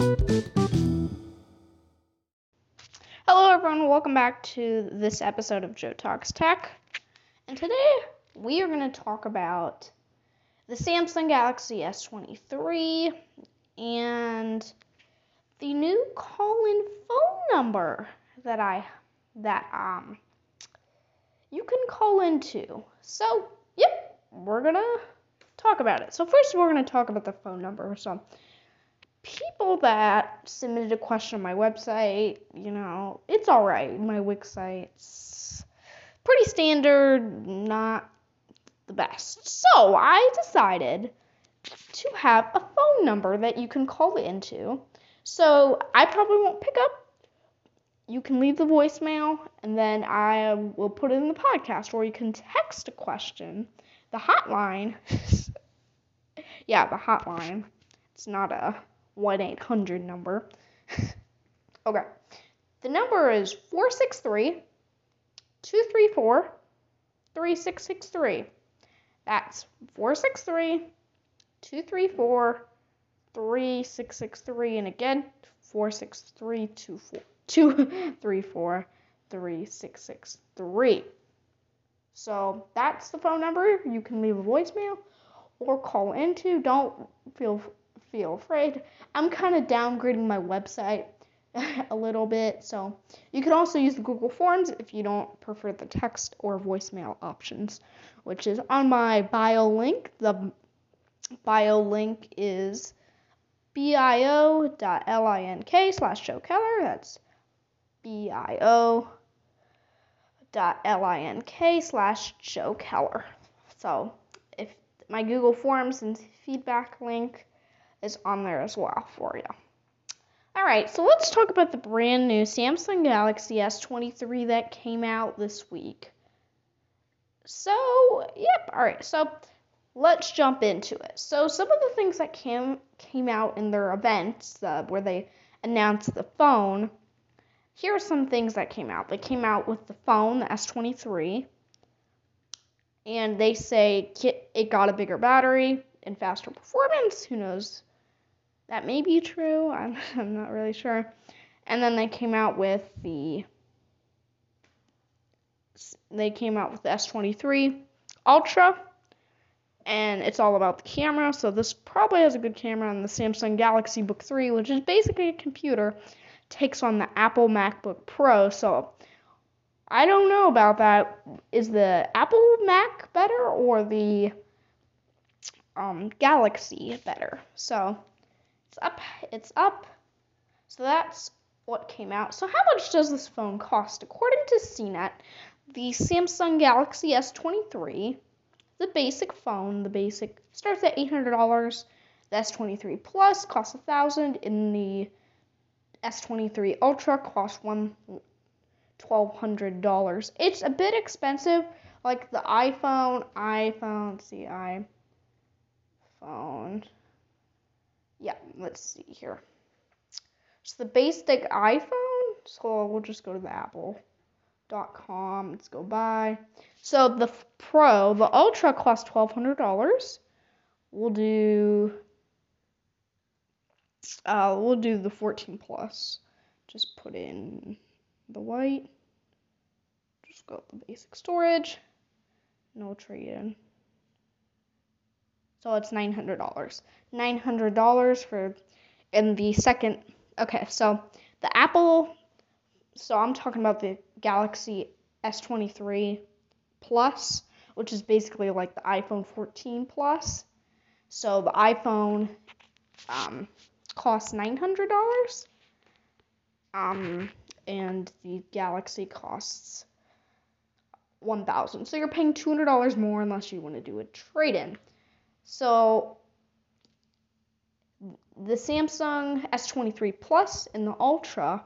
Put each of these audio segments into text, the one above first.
Hello, everyone. Welcome back to this episode of Joe Talks Tech. And today we are going to talk about the Samsung Galaxy S23 and the new call-in phone number that I that um you can call into. So, yep, we're going to talk about it. So, first we're going to talk about the phone number. So, people that submitted a question on my website, you know, it's all right. My Wix site's pretty standard, not the best. So I decided to have a phone number that you can call into. So I probably won't pick up. You can leave the voicemail and then I will put it in the podcast, or you can text a question. The hotline, yeah, the hotline. It's not a 1 800 number. okay. The number is 463 234 3663. That's 463 234 3663. And again, 463 234 3663. So that's the phone number. You can leave a voicemail or call into. Don't feel feel afraid. I'm kind of downgrading my website a little bit. So you can also use the Google Forms if you don't prefer the text or voicemail options, which is on my bio link. The bio link is bio.link slash Joe Keller. That's bio dot link slash Joe Keller. So if my Google Forms and feedback link is on there as well for you. All right, so let's talk about the brand new Samsung Galaxy S23 that came out this week. So, yep, all right. So, let's jump into it. So, some of the things that came came out in their events uh, where they announced the phone. Here are some things that came out. They came out with the phone, the S23, and they say it got a bigger battery and faster performance. Who knows that may be true. I'm, I'm not really sure. And then they came out with the they came out with the S23 Ultra and it's all about the camera. So this probably has a good camera and the Samsung Galaxy Book 3, which is basically a computer, takes on the Apple MacBook Pro. So I don't know about that. Is the Apple Mac better or the um, Galaxy better? So it's up. It's up. So that's what came out. So how much does this phone cost? According to CNET, the Samsung Galaxy S23, the basic phone, the basic starts at $800. The S23 Plus costs $1,000 and the S23 Ultra costs one $1,200. It's a bit expensive, like the iPhone, iPhone, see, iPhone yeah, let's see here. It's the basic iPhone. So we'll just go to the apple.com. Let's go buy. So the Pro, the Ultra costs $1,200. We'll do uh, we'll do the 14 plus. Just put in the white. Just go the basic storage. No trade in. So it's $900. $900 for in the second okay, so the Apple so I'm talking about the Galaxy S23 Plus, which is basically like the iPhone 14 Plus. So the iPhone um, costs $900 um, and the Galaxy costs 1000 So you're paying $200 more unless you want to do a trade in. So the Samsung S23 Plus and the Ultra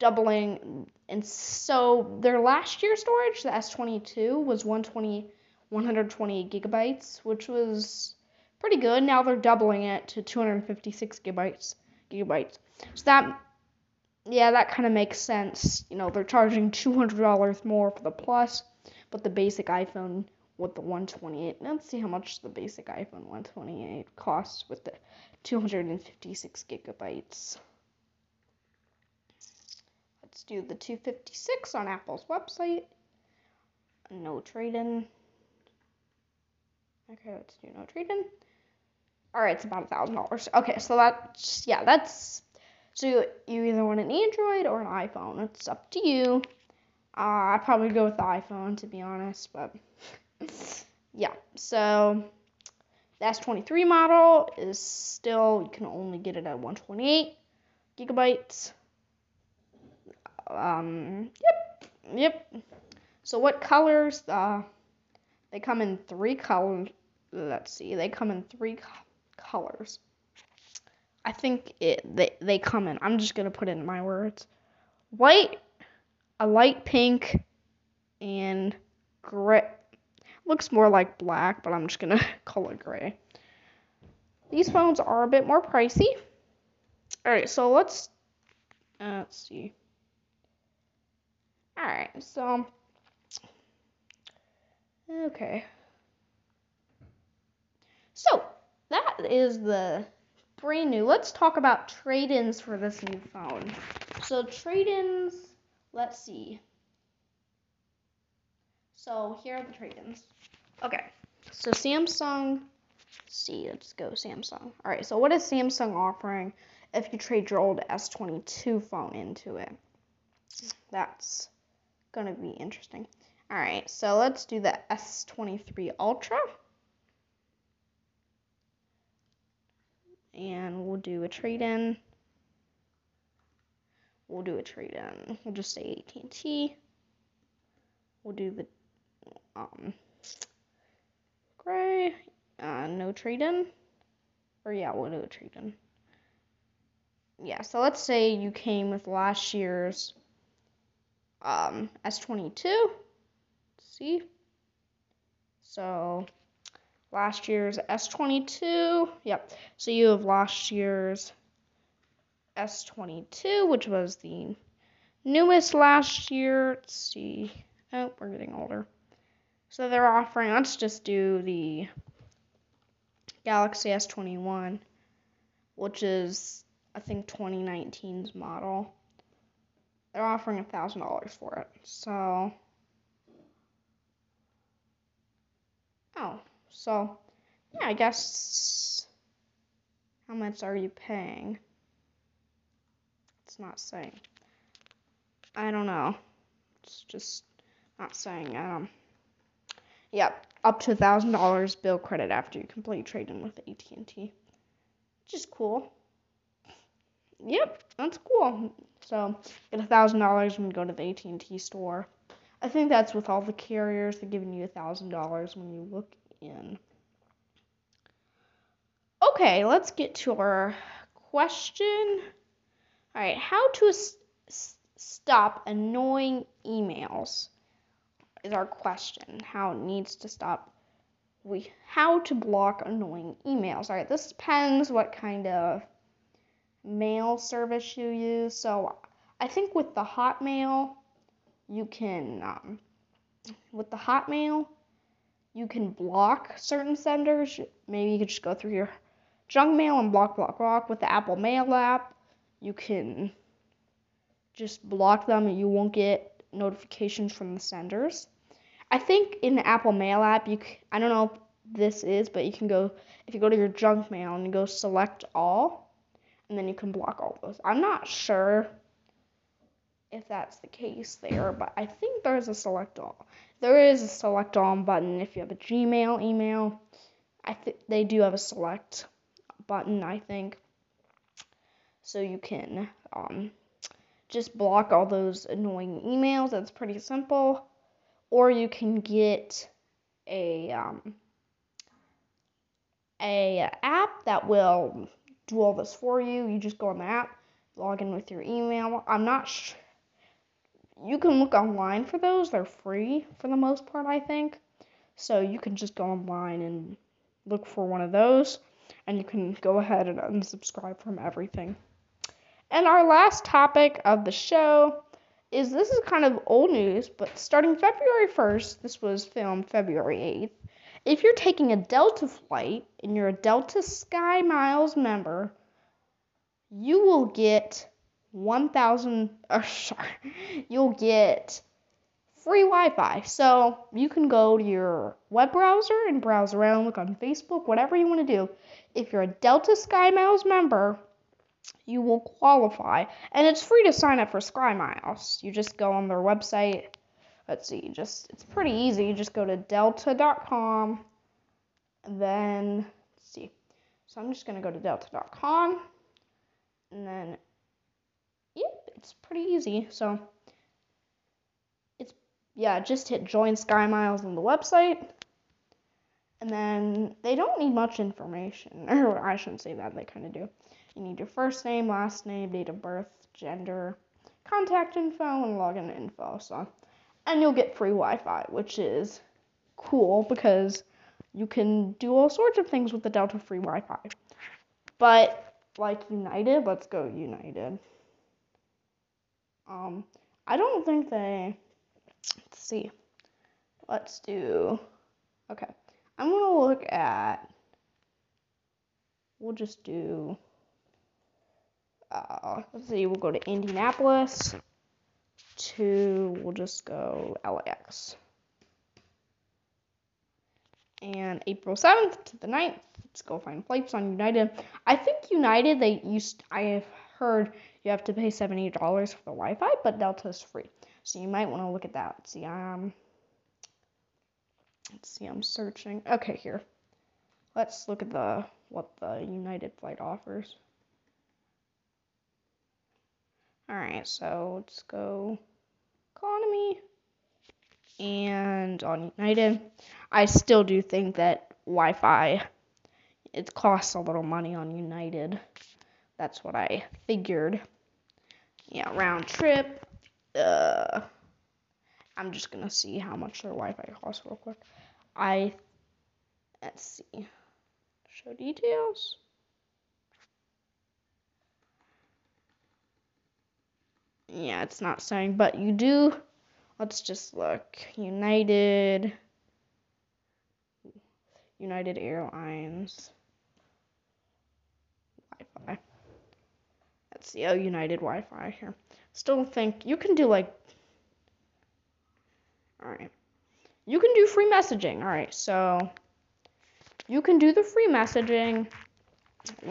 doubling and so their last year storage the S22 was 120 120 gigabytes which was pretty good. Now they're doubling it to 256 gigabytes gigabytes. So that yeah that kind of makes sense. You know they're charging $200 more for the plus but the basic iPhone with the 128. Let's see how much the basic iPhone 128 costs with the 256 gigabytes. Let's do the 256 on Apple's website. No trade-in. Okay, let's do no trade-in. All right, it's about a thousand dollars. Okay, so that's yeah, that's so you, either want an Android or an iPhone. It's up to you. Uh, I'd probably go with the iPhone to be honest, but yeah. So the S23 model is still you can only get it at 128 gigabytes. Um, yep, yep. So what colors? Uh, they come in three colors. Let's see. They come in three co- colors. I think it they they come in. I'm just gonna put it in my words. White, a light pink, and gray. Looks more like black, but I'm just gonna call it gray. These phones are a bit more pricey. All right, so let's uh, let's see. All right, so okay. So that is the brand new. Let's talk about trade-ins for this new phone. So trade-ins, let's see. So here are the trade-ins. Okay. So Samsung, see, let's go Samsung. All right. So what is Samsung offering if you trade your old S22 phone into it? That's gonna be interesting. All right. So let's do the S23 Ultra. and we'll do a trade in. We'll do a trade in. We'll just say AT&T. We'll do the um gray. Uh, no trade in. Or yeah, we'll do a trade in. Yeah, so let's say you came with last year's um S22. Let's see. So last year's S22. Yep. So you have last year's S22, which was the newest last year. Let's see. Oh, we're getting older. So they're offering, let's just do the Galaxy S21, which is, I think, 2019's model. They're offering $1,000 for it. So, oh, so, yeah, I guess how much are you paying? It's not saying. I don't know. It's just not saying. Um, yeah, up to a thousand dollars bill credit after you complete trading with AT and T, which is cool. Yep, that's cool. So get a thousand dollars when you go to the AT and T store. I think that's with all the carriers. They're giving you a thousand dollars when you look in. Okay, let's get to our question. All right, how to s- stop annoying emails is our question. How it needs to stop. We how to block annoying emails. All right, this depends what kind of mail service you use. So I think with the Hotmail, you can um, with the Hotmail you can block certain senders. Maybe you could just go through your junk mail and block, block, block. With the Apple Mail app, you can just block them and you won't get notifications from the senders. I think in the Apple Mail app, you can, I don't know if this is, but you can go if you go to your junk mail and you go select all, and then you can block all those. I'm not sure if that's the case there, but I think there's a select all. There is a select all button if you have a Gmail email. I think they do have a select button, I think. So you can um, just block all those annoying emails. That's pretty simple. Or you can get a um, a app that will do all this for you. You just go on the app, log in with your email. I'm not sure you can look online for those. They're free for the most part, I think. So you can just go online and look for one of those, and you can go ahead and unsubscribe from everything. And our last topic of the show is this is kind of old news, but starting February 1st, this was filmed February 8th. if you're taking a Delta flight and you're a Delta Sky Miles member, you will get 1000 or sorry, you'll get free Wi-Fi. So, you can go to your web browser and browse around, look on Facebook, whatever you want to do. If you're a Delta Sky Miles member, you will qualify. And it's free to sign up for Sky Miles. You just go on their website. Let's see, just it's pretty easy. You just go to delta.com then let's see. So I'm just gonna go to delta.com and then yep, it's pretty easy. So it's yeah, just hit join Sky Miles on the website. And then they don't need much information. Or I shouldn't say that, they kind of do. You need your first name, last name, date of birth, gender, contact info, and login info. So, and you'll get free Wi-Fi, which is cool because you can do all sorts of things with the Delta free Wi-Fi. But like United, let's go United. Um, I don't think they. Let's see. Let's do. Okay, I'm gonna look at. We'll just do uh, let's see, we'll go to Indianapolis to, we'll just go LAX. And April 7th to the 9th, let's go find flights on United. I think United, they used, I have heard you have to pay $70 for the Wi Fi, but Delta is free. So you might want to look at that. Let's see, um, let's see, I'm searching. Okay, here. Let's look at the what the United flight offers. Alright, so let's go economy and on United. I still do think that Wi-Fi it costs a little money on United. That's what I figured. Yeah, round trip. Uh, I'm just gonna see how much their Wi-Fi costs real quick. I let's see. Show details. Yeah, it's not saying, but you do. Let's just look. United. United Airlines. Wi Fi. Let's see. Oh, United Wi Fi here. Still think you can do like. Alright. You can do free messaging. Alright, so. You can do the free messaging.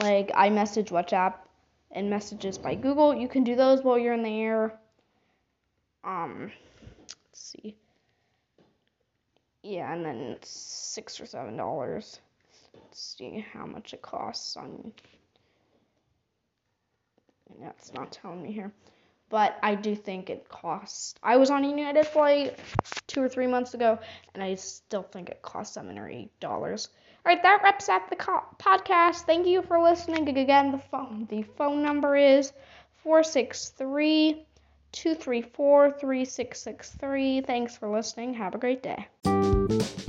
Like iMessage, WhatsApp, and messages by Google. You can do those while you're in the air. Um, let's see. Yeah, and then it's six or seven dollars. Let's see how much it costs on. That's not telling me here, but I do think it cost. I was on a United flight two or three months ago, and I still think it cost seven or eight dollars. All right, that wraps up the co- podcast. Thank you for listening. Again, the phone the phone number is 463 234 3663. Thanks for listening. Have a great day.